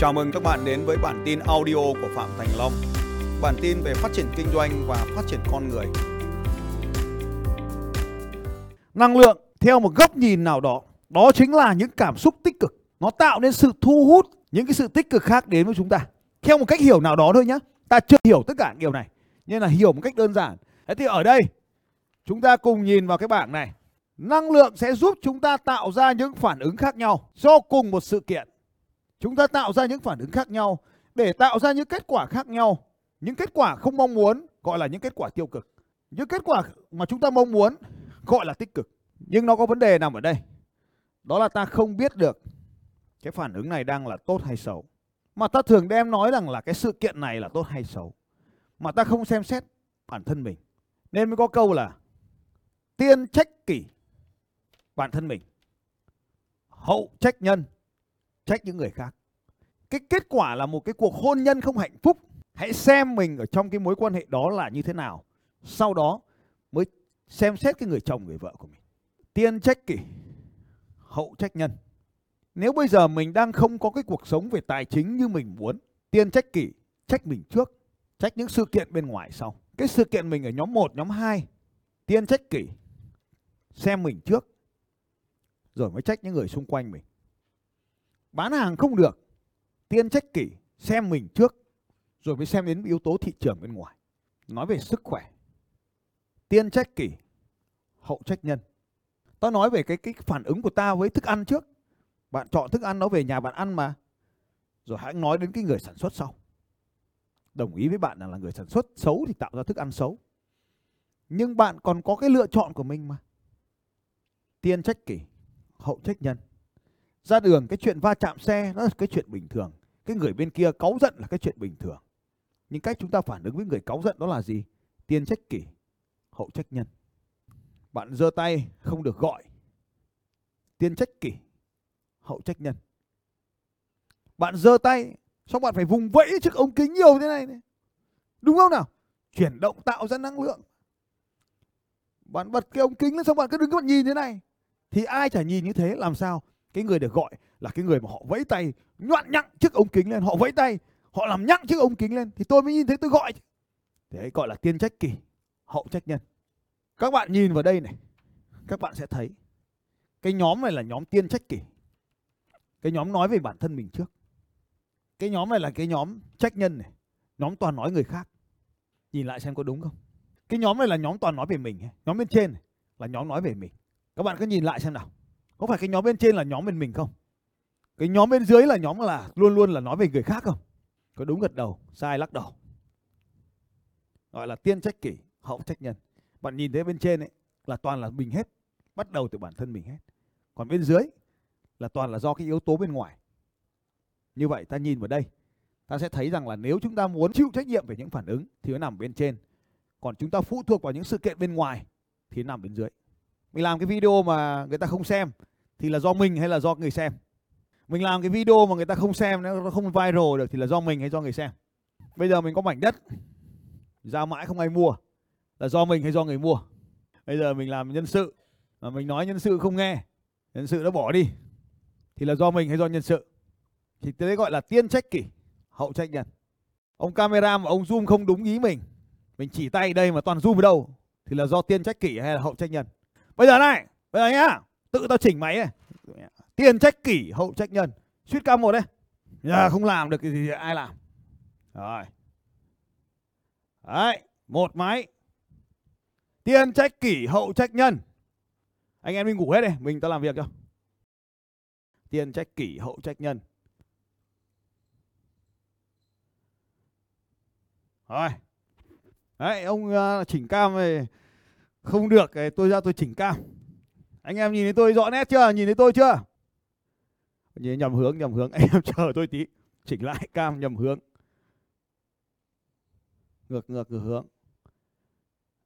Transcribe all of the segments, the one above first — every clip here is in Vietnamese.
Chào mừng các bạn đến với bản tin audio của Phạm Thành Long. Bản tin về phát triển kinh doanh và phát triển con người. Năng lượng theo một góc nhìn nào đó, đó chính là những cảm xúc tích cực. Nó tạo nên sự thu hút những cái sự tích cực khác đến với chúng ta. Theo một cách hiểu nào đó thôi nhé. Ta chưa hiểu tất cả điều này, nên là hiểu một cách đơn giản. Thế thì ở đây chúng ta cùng nhìn vào cái bảng này. Năng lượng sẽ giúp chúng ta tạo ra những phản ứng khác nhau do cùng một sự kiện. Chúng ta tạo ra những phản ứng khác nhau để tạo ra những kết quả khác nhau. Những kết quả không mong muốn gọi là những kết quả tiêu cực. Những kết quả mà chúng ta mong muốn gọi là tích cực. Nhưng nó có vấn đề nằm ở đây. Đó là ta không biết được cái phản ứng này đang là tốt hay xấu. Mà ta thường đem nói rằng là cái sự kiện này là tốt hay xấu. Mà ta không xem xét bản thân mình. Nên mới có câu là tiên trách kỷ bản thân mình. Hậu trách nhân trách những người khác. Cái kết quả là một cái cuộc hôn nhân không hạnh phúc. Hãy xem mình ở trong cái mối quan hệ đó là như thế nào. Sau đó mới xem xét cái người chồng người vợ của mình. Tiên trách kỷ, hậu trách nhân. Nếu bây giờ mình đang không có cái cuộc sống về tài chính như mình muốn, tiên trách kỷ, trách mình trước, trách những sự kiện bên ngoài sau. Cái sự kiện mình ở nhóm 1, nhóm 2, tiên trách kỷ, xem mình trước, rồi mới trách những người xung quanh mình. Bán hàng không được, tiên trách kỷ, xem mình trước, rồi mới xem đến yếu tố thị trường bên ngoài. Nói về sức khỏe, tiên trách kỷ, hậu trách nhân. Ta nói về cái cái phản ứng của ta với thức ăn trước. Bạn chọn thức ăn nó về nhà bạn ăn mà. Rồi hãy nói đến cái người sản xuất sau. Đồng ý với bạn là, là người sản xuất xấu thì tạo ra thức ăn xấu. Nhưng bạn còn có cái lựa chọn của mình mà. Tiên trách kỷ, hậu trách nhân. Ra đường cái chuyện va chạm xe nó là cái chuyện bình thường. Cái người bên kia cáu giận là cái chuyện bình thường. Nhưng cách chúng ta phản ứng với người cáu giận đó là gì? Tiên trách kỷ, hậu trách nhân. Bạn giơ tay không được gọi. Tiên trách kỷ, hậu trách nhân. Bạn giơ tay, xong bạn phải vùng vẫy trước ống kính nhiều thế này, này. Đúng không nào? Chuyển động tạo ra năng lượng. Bạn bật cái ống kính lên xong bạn cứ đứng bạn nhìn thế này. Thì ai chả nhìn như thế làm sao? Cái người được gọi là cái người mà họ vẫy tay nhoạn nhặng trước ống kính lên, họ vẫy tay, họ làm nhặng trước ống kính lên thì tôi mới nhìn thấy tôi gọi. Thế gọi là tiên trách kỷ, hậu trách nhân. Các bạn nhìn vào đây này, các bạn sẽ thấy cái nhóm này là nhóm tiên trách kỷ. Cái nhóm nói về bản thân mình trước. Cái nhóm này là cái nhóm trách nhân này, nhóm toàn nói người khác. Nhìn lại xem có đúng không? Cái nhóm này là nhóm toàn nói về mình, nhóm bên trên này là nhóm nói về mình. Các bạn cứ nhìn lại xem nào. Có phải cái nhóm bên trên là nhóm bên mình không? Cái nhóm bên dưới là nhóm là luôn luôn là nói về người khác không? Có đúng gật đầu, sai lắc đầu. Gọi là tiên trách kỷ, hậu trách nhân. Bạn nhìn thấy bên trên ấy là toàn là mình hết, bắt đầu từ bản thân mình hết. Còn bên dưới là toàn là do cái yếu tố bên ngoài. Như vậy ta nhìn vào đây, ta sẽ thấy rằng là nếu chúng ta muốn chịu trách nhiệm về những phản ứng thì nó nằm bên trên. Còn chúng ta phụ thuộc vào những sự kiện bên ngoài thì nằm bên dưới. Mình làm cái video mà người ta không xem thì là do mình hay là do người xem? Mình làm cái video mà người ta không xem nó không viral được thì là do mình hay do người xem? Bây giờ mình có mảnh đất giao mãi không ai mua là do mình hay do người mua? Bây giờ mình làm nhân sự mà mình nói nhân sự không nghe, nhân sự nó bỏ đi thì là do mình hay do nhân sự? Thì đấy gọi là tiên trách kỷ, hậu trách nhân. Ông camera mà ông zoom không đúng ý mình, mình chỉ tay đây mà toàn zoom ở đâu thì là do tiên trách kỷ hay là hậu trách nhân? Bây giờ này, bây giờ nhá, tự tao chỉnh máy này. Tiền trách kỷ, hậu trách nhân. Suýt cao một đấy. Giờ không làm được thì ai làm? Rồi. Đấy, một máy. Tiền trách kỷ, hậu trách nhân. Anh em mình ngủ hết đi, mình tao làm việc cho. Tiền trách kỷ, hậu trách nhân. Rồi. Đấy, ông uh, chỉnh cam này không được tôi ra tôi chỉnh cam anh em nhìn thấy tôi rõ nét chưa? Nhìn thấy tôi chưa? Nhìn nhầm hướng nhầm hướng. Anh em chờ tôi tí. Chỉnh lại, cam, nhầm hướng. Ngược ngược ngược hướng.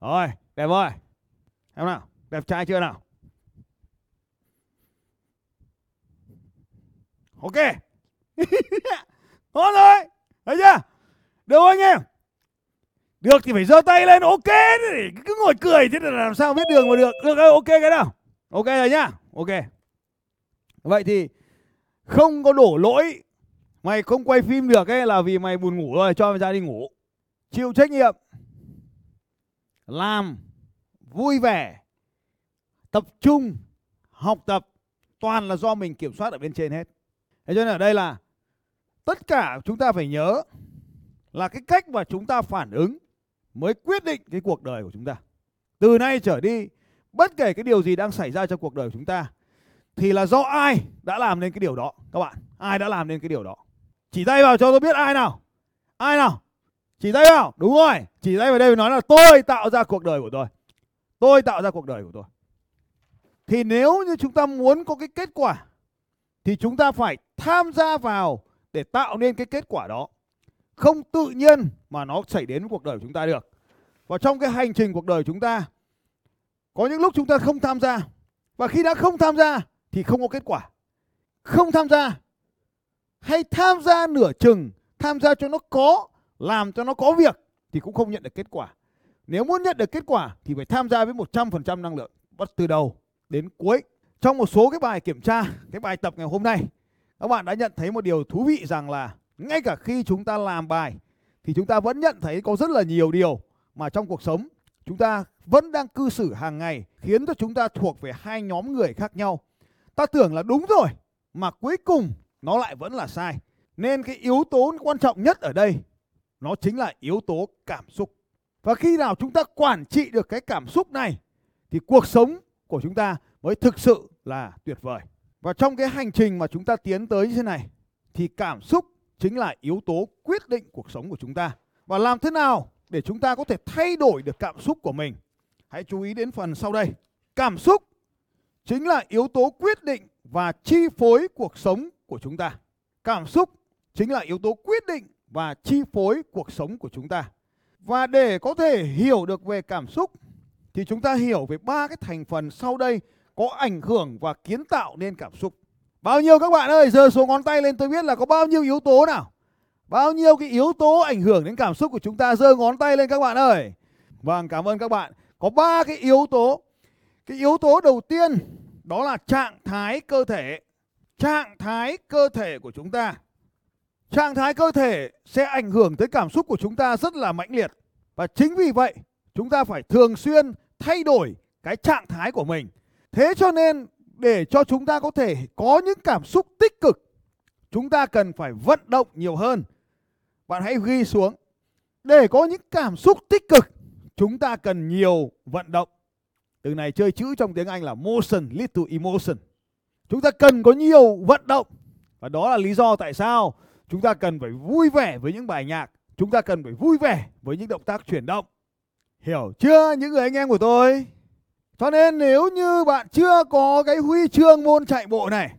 Rồi, đẹp rồi em nào, đẹp trai chưa nào? Ok. Ngon rồi. Thấy chưa? Được anh em? Được thì phải giơ tay lên ok cứ ngồi cười thế là làm sao biết đường mà được được ok cái nào ok rồi nhá ok vậy thì không có đổ lỗi Mày không quay phim được ấy là vì mày buồn ngủ rồi, cho mày ra đi ngủ. Chịu trách nhiệm. Làm vui vẻ, tập trung, học tập toàn là do mình kiểm soát ở bên trên hết. Thế cho nên ở đây là tất cả chúng ta phải nhớ là cái cách mà chúng ta phản ứng mới quyết định cái cuộc đời của chúng ta. Từ nay trở đi, bất kể cái điều gì đang xảy ra trong cuộc đời của chúng ta thì là do ai đã làm nên cái điều đó các bạn. Ai đã làm nên cái điều đó? Chỉ tay vào cho tôi biết ai nào. Ai nào? Chỉ tay vào. Đúng rồi. Chỉ tay vào đây và nói là tôi tạo ra cuộc đời của tôi. Tôi tạo ra cuộc đời của tôi. Thì nếu như chúng ta muốn có cái kết quả thì chúng ta phải tham gia vào để tạo nên cái kết quả đó. Không tự nhiên mà nó xảy đến với cuộc đời của chúng ta được. Và trong cái hành trình cuộc đời chúng ta có những lúc chúng ta không tham gia và khi đã không tham gia thì không có kết quả. Không tham gia hay tham gia nửa chừng, tham gia cho nó có, làm cho nó có việc thì cũng không nhận được kết quả. Nếu muốn nhận được kết quả thì phải tham gia với 100% năng lượng bắt từ đầu đến cuối. Trong một số cái bài kiểm tra, cái bài tập ngày hôm nay, các bạn đã nhận thấy một điều thú vị rằng là ngay cả khi chúng ta làm bài, thì chúng ta vẫn nhận thấy có rất là nhiều điều mà trong cuộc sống chúng ta vẫn đang cư xử hàng ngày, khiến cho chúng ta thuộc về hai nhóm người khác nhau. Ta tưởng là đúng rồi, mà cuối cùng nó lại vẫn là sai. Nên cái yếu tố quan trọng nhất ở đây, nó chính là yếu tố cảm xúc. Và khi nào chúng ta quản trị được cái cảm xúc này, thì cuộc sống của chúng ta mới thực sự là tuyệt vời. Và trong cái hành trình mà chúng ta tiến tới như thế này, thì cảm xúc chính là yếu tố quyết định cuộc sống của chúng ta. Và làm thế nào để chúng ta có thể thay đổi được cảm xúc của mình? Hãy chú ý đến phần sau đây. Cảm xúc chính là yếu tố quyết định và chi phối cuộc sống của chúng ta. Cảm xúc chính là yếu tố quyết định và chi phối cuộc sống của chúng ta. Và để có thể hiểu được về cảm xúc, thì chúng ta hiểu về ba cái thành phần sau đây có ảnh hưởng và kiến tạo nên cảm xúc. Bao nhiêu các bạn ơi, giơ số ngón tay lên tôi biết là có bao nhiêu yếu tố nào. Bao nhiêu cái yếu tố ảnh hưởng đến cảm xúc của chúng ta giơ ngón tay lên các bạn ơi. Vâng, cảm ơn các bạn. Có ba cái yếu tố. Cái yếu tố đầu tiên đó là trạng thái cơ thể. Trạng thái cơ thể của chúng ta. Trạng thái cơ thể sẽ ảnh hưởng tới cảm xúc của chúng ta rất là mãnh liệt. Và chính vì vậy, chúng ta phải thường xuyên thay đổi cái trạng thái của mình. Thế cho nên để cho chúng ta có thể có những cảm xúc tích cực, chúng ta cần phải vận động nhiều hơn. Bạn hãy ghi xuống. Để có những cảm xúc tích cực, chúng ta cần nhiều vận động. Từ này chơi chữ trong tiếng Anh là motion, lead to emotion. Chúng ta cần có nhiều vận động. Và đó là lý do tại sao chúng ta cần phải vui vẻ với những bài nhạc. Chúng ta cần phải vui vẻ với những động tác chuyển động. Hiểu chưa những người anh em của tôi? Cho nên nếu như bạn chưa có cái huy chương môn chạy bộ này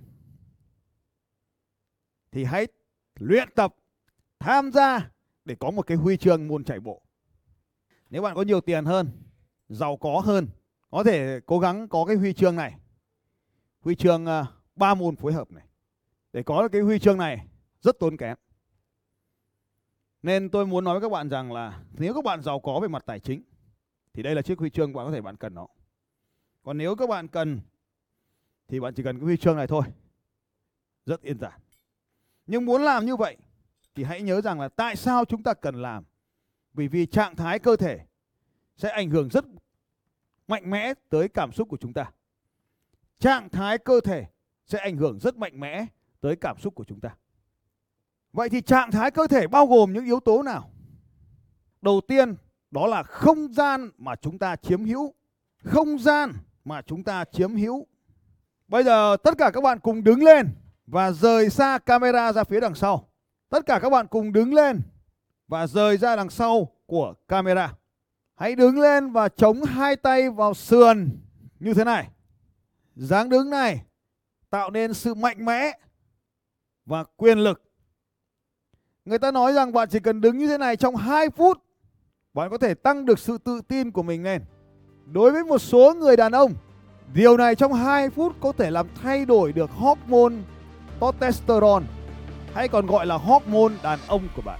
thì hãy luyện tập tham gia để có một cái huy chương môn chạy bộ. Nếu bạn có nhiều tiền hơn, giàu có hơn, có thể cố gắng có cái huy chương này. Huy chương uh, ba môn phối hợp này. Để có cái huy chương này rất tốn kém. Nên tôi muốn nói với các bạn rằng là nếu các bạn giàu có về mặt tài chính thì đây là chiếc huy chương bạn có thể bạn cần nó. Còn nếu các bạn cần, thì bạn chỉ cần cái huy chương này thôi. Rất yên giản. Nhưng muốn làm như vậy, thì hãy nhớ rằng là tại sao chúng ta cần làm? Bởi vì trạng thái cơ thể sẽ ảnh hưởng rất mạnh mẽ tới cảm xúc của chúng ta. Trạng thái cơ thể sẽ ảnh hưởng rất mạnh mẽ tới cảm xúc của chúng ta. Vậy thì trạng thái cơ thể bao gồm những yếu tố nào? Đầu tiên, đó là không gian mà chúng ta chiếm hữu. Không gian mà chúng ta chiếm hữu. Bây giờ tất cả các bạn cùng đứng lên và rời xa camera ra phía đằng sau. Tất cả các bạn cùng đứng lên và rời ra đằng sau của camera. Hãy đứng lên và chống hai tay vào sườn như thế này. dáng đứng này tạo nên sự mạnh mẽ và quyền lực. Người ta nói rằng bạn chỉ cần đứng như thế này trong 2 phút, bạn có thể tăng được sự tự tin của mình lên. Đối với một số người đàn ông, điều này trong 2 phút có thể làm thay đổi được hormone testosterone hay còn gọi là hormone đàn ông của bạn.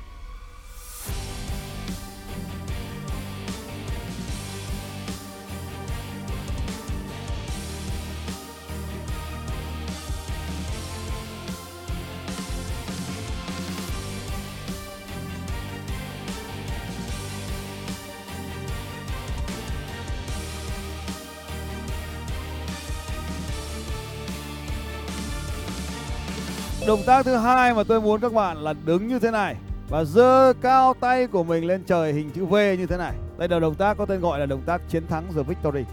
Động tác thứ hai mà tôi muốn các bạn là đứng như thế này và giơ cao tay của mình lên trời hình chữ V như thế này. Đây là động tác có tên gọi là động tác chiến thắng The Victory.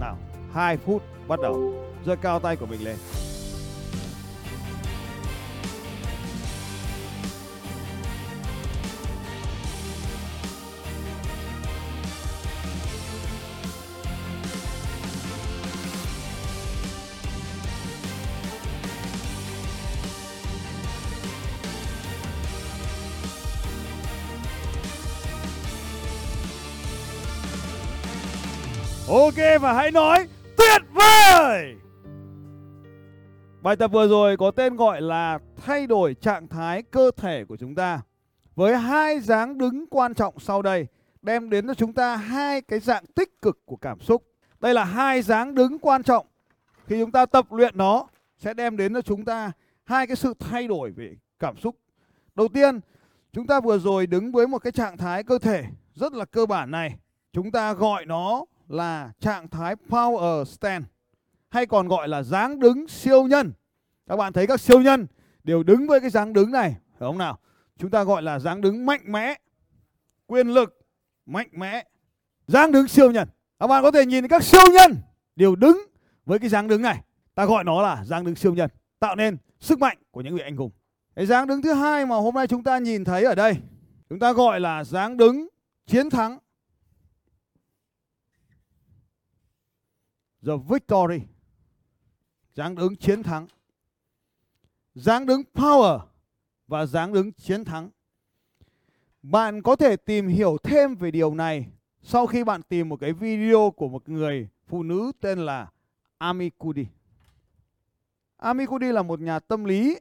Nào, 2 phút bắt đầu. Giơ cao tay của mình lên. Ok và hãy nói tuyệt vời. Bài tập vừa rồi có tên gọi là thay đổi trạng thái cơ thể của chúng ta với hai dáng đứng quan trọng sau đây đem đến cho chúng ta hai cái dạng tích cực của cảm xúc. Đây là hai dáng đứng quan trọng khi chúng ta tập luyện nó sẽ đem đến cho chúng ta hai cái sự thay đổi về cảm xúc. Đầu tiên, chúng ta vừa rồi đứng với một cái trạng thái cơ thể rất là cơ bản này. Chúng ta gọi nó là trạng thái power stand hay còn gọi là dáng đứng siêu nhân. Các bạn thấy các siêu nhân đều đứng với cái dáng đứng này, phải không nào? Chúng ta gọi là dáng đứng mạnh mẽ, quyền lực, mạnh mẽ, dáng đứng siêu nhân. Các bạn có thể nhìn các siêu nhân đều đứng với cái dáng đứng này. Ta gọi nó là dáng đứng siêu nhân, tạo nên sức mạnh của những người anh hùng. Cái dáng đứng thứ hai mà hôm nay chúng ta nhìn thấy ở đây, chúng ta gọi là dáng đứng chiến thắng The Victory. Dáng đứng chiến thắng. Dáng đứng Power và dáng đứng chiến thắng. Bạn có thể tìm hiểu thêm về điều này sau khi bạn tìm một cái video của một người phụ nữ tên là Ami Kudi. Ami Kudi là một nhà tâm lý,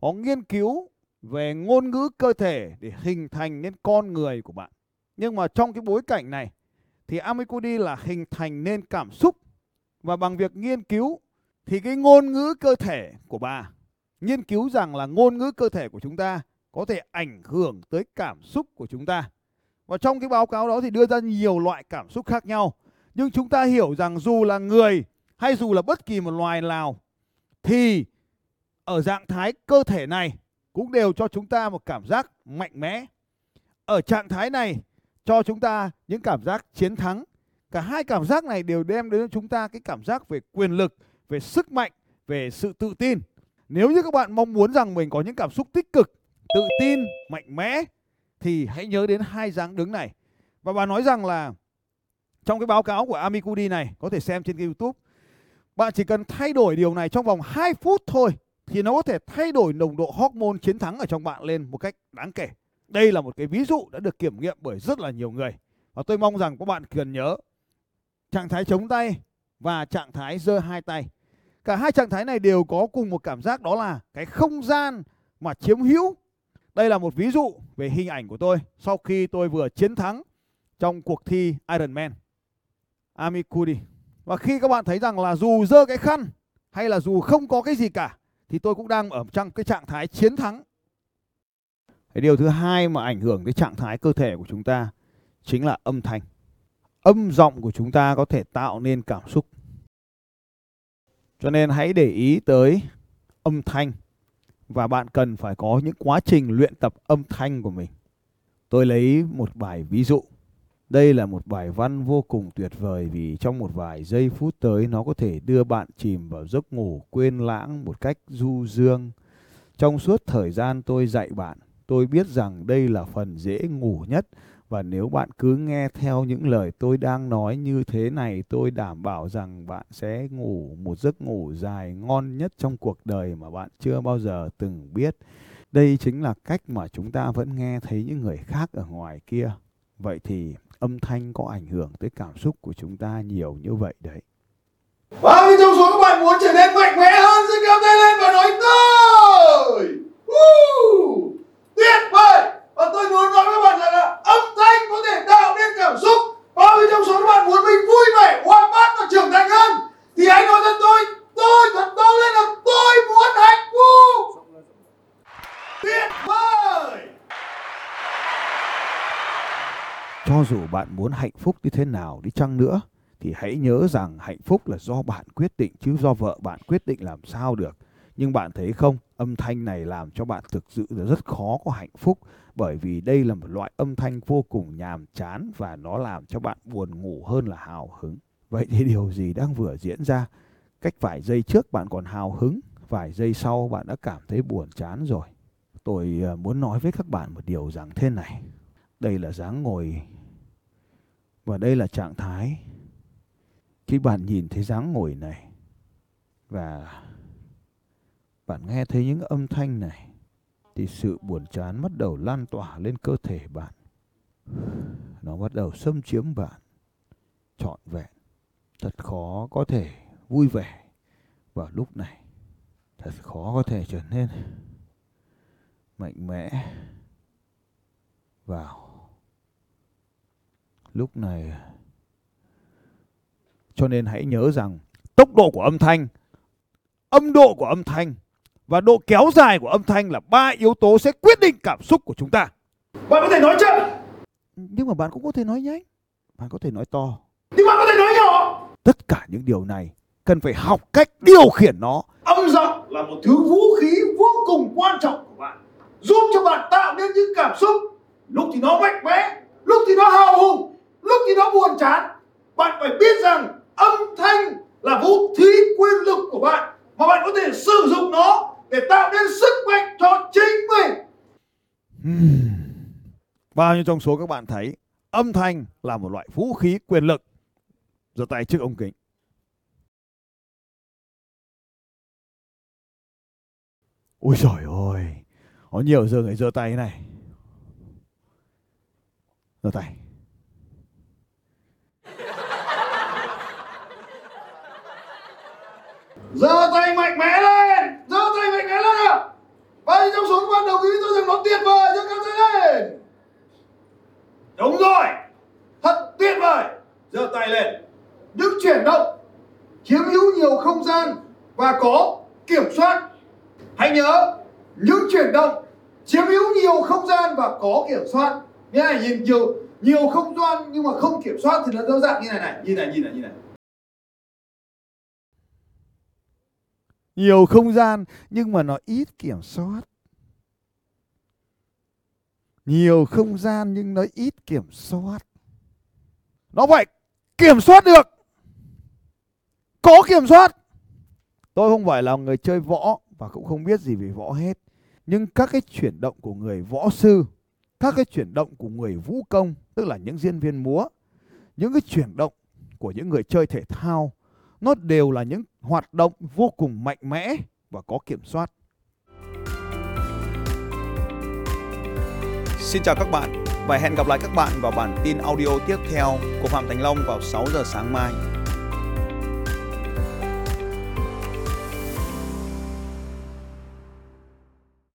có nghiên cứu về ngôn ngữ cơ thể để hình thành nên con người của bạn. Nhưng mà trong cái bối cảnh này thì Amikudi là hình thành nên cảm xúc và bằng việc nghiên cứu thì cái ngôn ngữ cơ thể của bà, nghiên cứu rằng là ngôn ngữ cơ thể của chúng ta có thể ảnh hưởng tới cảm xúc của chúng ta. Và trong cái báo cáo đó thì đưa ra nhiều loại cảm xúc khác nhau. Nhưng chúng ta hiểu rằng dù là người hay dù là bất kỳ một loài nào thì ở dạng thái cơ thể này cũng đều cho chúng ta một cảm giác mạnh mẽ. Ở trạng thái này cho chúng ta những cảm giác chiến thắng Cả hai cảm giác này đều đem đến cho chúng ta cái cảm giác về quyền lực, về sức mạnh, về sự tự tin. Nếu như các bạn mong muốn rằng mình có những cảm xúc tích cực, tự tin, mạnh mẽ thì hãy nhớ đến hai dáng đứng này. Và bà nói rằng là trong cái báo cáo của Amicudi này có thể xem trên YouTube, bạn chỉ cần thay đổi điều này trong vòng 2 phút thôi thì nó có thể thay đổi nồng độ hormone chiến thắng ở trong bạn lên một cách đáng kể. Đây là một cái ví dụ đã được kiểm nghiệm bởi rất là nhiều người. Và tôi mong rằng các bạn cần nhớ trạng thái chống tay và trạng thái giơ hai tay. Cả hai trạng thái này đều có cùng một cảm giác đó là cái không gian mà chiếm hữu. Đây là một ví dụ về hình ảnh của tôi sau khi tôi vừa chiến thắng trong cuộc thi Ironman. Amikudi. Và khi các bạn thấy rằng là dù giơ cái khăn hay là dù không có cái gì cả, thì tôi cũng đang ở trong cái trạng thái chiến thắng. Cái điều thứ hai mà ảnh hưởng tới trạng thái cơ thể của chúng ta chính là âm thanh âm giọng của chúng ta có thể tạo nên cảm xúc. Cho nên hãy để ý tới âm thanh và bạn cần phải có những quá trình luyện tập âm thanh của mình. Tôi lấy một bài ví dụ. Đây là một bài văn vô cùng tuyệt vời vì trong một vài giây phút tới nó có thể đưa bạn chìm vào giấc ngủ quên lãng một cách du dương. Trong suốt thời gian tôi dạy bạn, tôi biết rằng đây là phần dễ ngủ nhất và nếu bạn cứ nghe theo những lời tôi đang nói như thế này, tôi đảm bảo rằng bạn sẽ ngủ một giấc ngủ dài ngon nhất trong cuộc đời mà bạn chưa bao giờ từng biết. Đây chính là cách mà chúng ta vẫn nghe thấy những người khác ở ngoài kia. Vậy thì âm thanh có ảnh hưởng tới cảm xúc của chúng ta nhiều như vậy đấy. Bao nhiêu trong số các bạn muốn trở nên mạnh mẽ hơn, xin kéo tay lên và nói tôi! Woo! Tuyệt vời! Và tôi muốn nói với các bạn rằng là âm thanh có thể tạo nên cảm xúc. Bao nhiêu trong số các bạn muốn mình vui vẻ, hoa bát và trưởng thành hơn Thì hãy nói cho tôi Tôi thật to lên là tôi muốn hạnh phúc. Tuyệt vời! Cho dù bạn muốn hạnh phúc như thế nào đi chăng nữa thì hãy nhớ rằng hạnh phúc là do bạn quyết định chứ do vợ bạn quyết định làm sao được. Nhưng bạn thấy không, âm thanh này làm cho bạn thực sự là rất khó có hạnh phúc bởi vì đây là một loại âm thanh vô cùng nhàm chán và nó làm cho bạn buồn ngủ hơn là hào hứng. Vậy thì điều gì đang vừa diễn ra? Cách vài giây trước bạn còn hào hứng, vài giây sau bạn đã cảm thấy buồn chán rồi. Tôi ờ, muốn nói với các bạn một điều rằng thế này. Đây là dáng ngồi và đây là trạng thái khi bạn nhìn thấy dáng ngồi này và bạn nghe thấy những âm thanh này thì sự buồn chán bắt đầu lan tỏa lên cơ thể bạn. Nó bắt đầu xâm chiếm bạn, trọn vẹn. Thật khó có thể vui vẻ vào lúc này. Thật khó có thể trở nên mạnh mẽ vào lúc này cho nên hãy nhớ rằng tốc độ của âm thanh, âm độ của âm thanh và độ kéo dài của âm thanh là ba yếu tố sẽ quyết định cảm xúc của chúng ta. Bạn có thể nói chậm. Nhưng mà bạn cũng có thể nói nhanh. Bạn có thể nói to. Nhưng bạn có thể nói nhỏ. Tất cả những điều này cần phải học cách điều khiển nó. Âm giọng là một thứ vũ khí vô cùng quan trọng của bạn giúp cho bạn tạo nên những cảm xúc. Lúc thì nó mạnh mẽ lúc thì nó hào hùng lúc thì nó buồn chán. Bạn phải biết rằng âm thanh là vũ khí quyền lực của bạn mà bạn có thể sử dụng nó để tạo nên sức mạnh cho chính mình. Bao nhiêu trong số các bạn thấy âm thanh là một loại vũ khí quyền lực? Giơ tay trước ống kính. Ôi trời ơi có nhiều giờ người giơ tay này. Giơ tay. Giơ tay mạnh mẽ lên giơ tay mạnh mẽ lên nào nhiêu trong số các bạn đồng ý tôi rằng nó tuyệt vời giơ cao tay lên. Đúng rồi. Thật tuyệt vời. Giơ tay lên. Những chuyển động chiếm hữu nhiều không gian và có kiểm soát. Hãy nhớ những chuyển động chiếm hữu nhiều không gian và có kiểm soát. Như này nhìn nhiều nhiều không gian nhưng mà không kiểm soát thì nó dạng như này này. Nhìn này nhìn này nhìn này nhiều không gian, nhưng mà nó ít kiểm soát. Nhiều không gian nhưng nó ít kiểm soát. Nó phải kiểm soát được. Có kiểm soát. Tôi không phải là người chơi võ và cũng không biết gì về võ hết. Nhưng các cái chuyển động của người võ sư, các cái chuyển động của người vũ công, tức là những diễn viên múa, những cái chuyển động của những người chơi thể thao, nó đều là những hoạt động vô cùng mạnh mẽ và có kiểm soát. Xin chào các bạn và hẹn gặp lại các bạn vào bản tin audio tiếp theo của Phạm Thành Long vào 6 giờ sáng mai.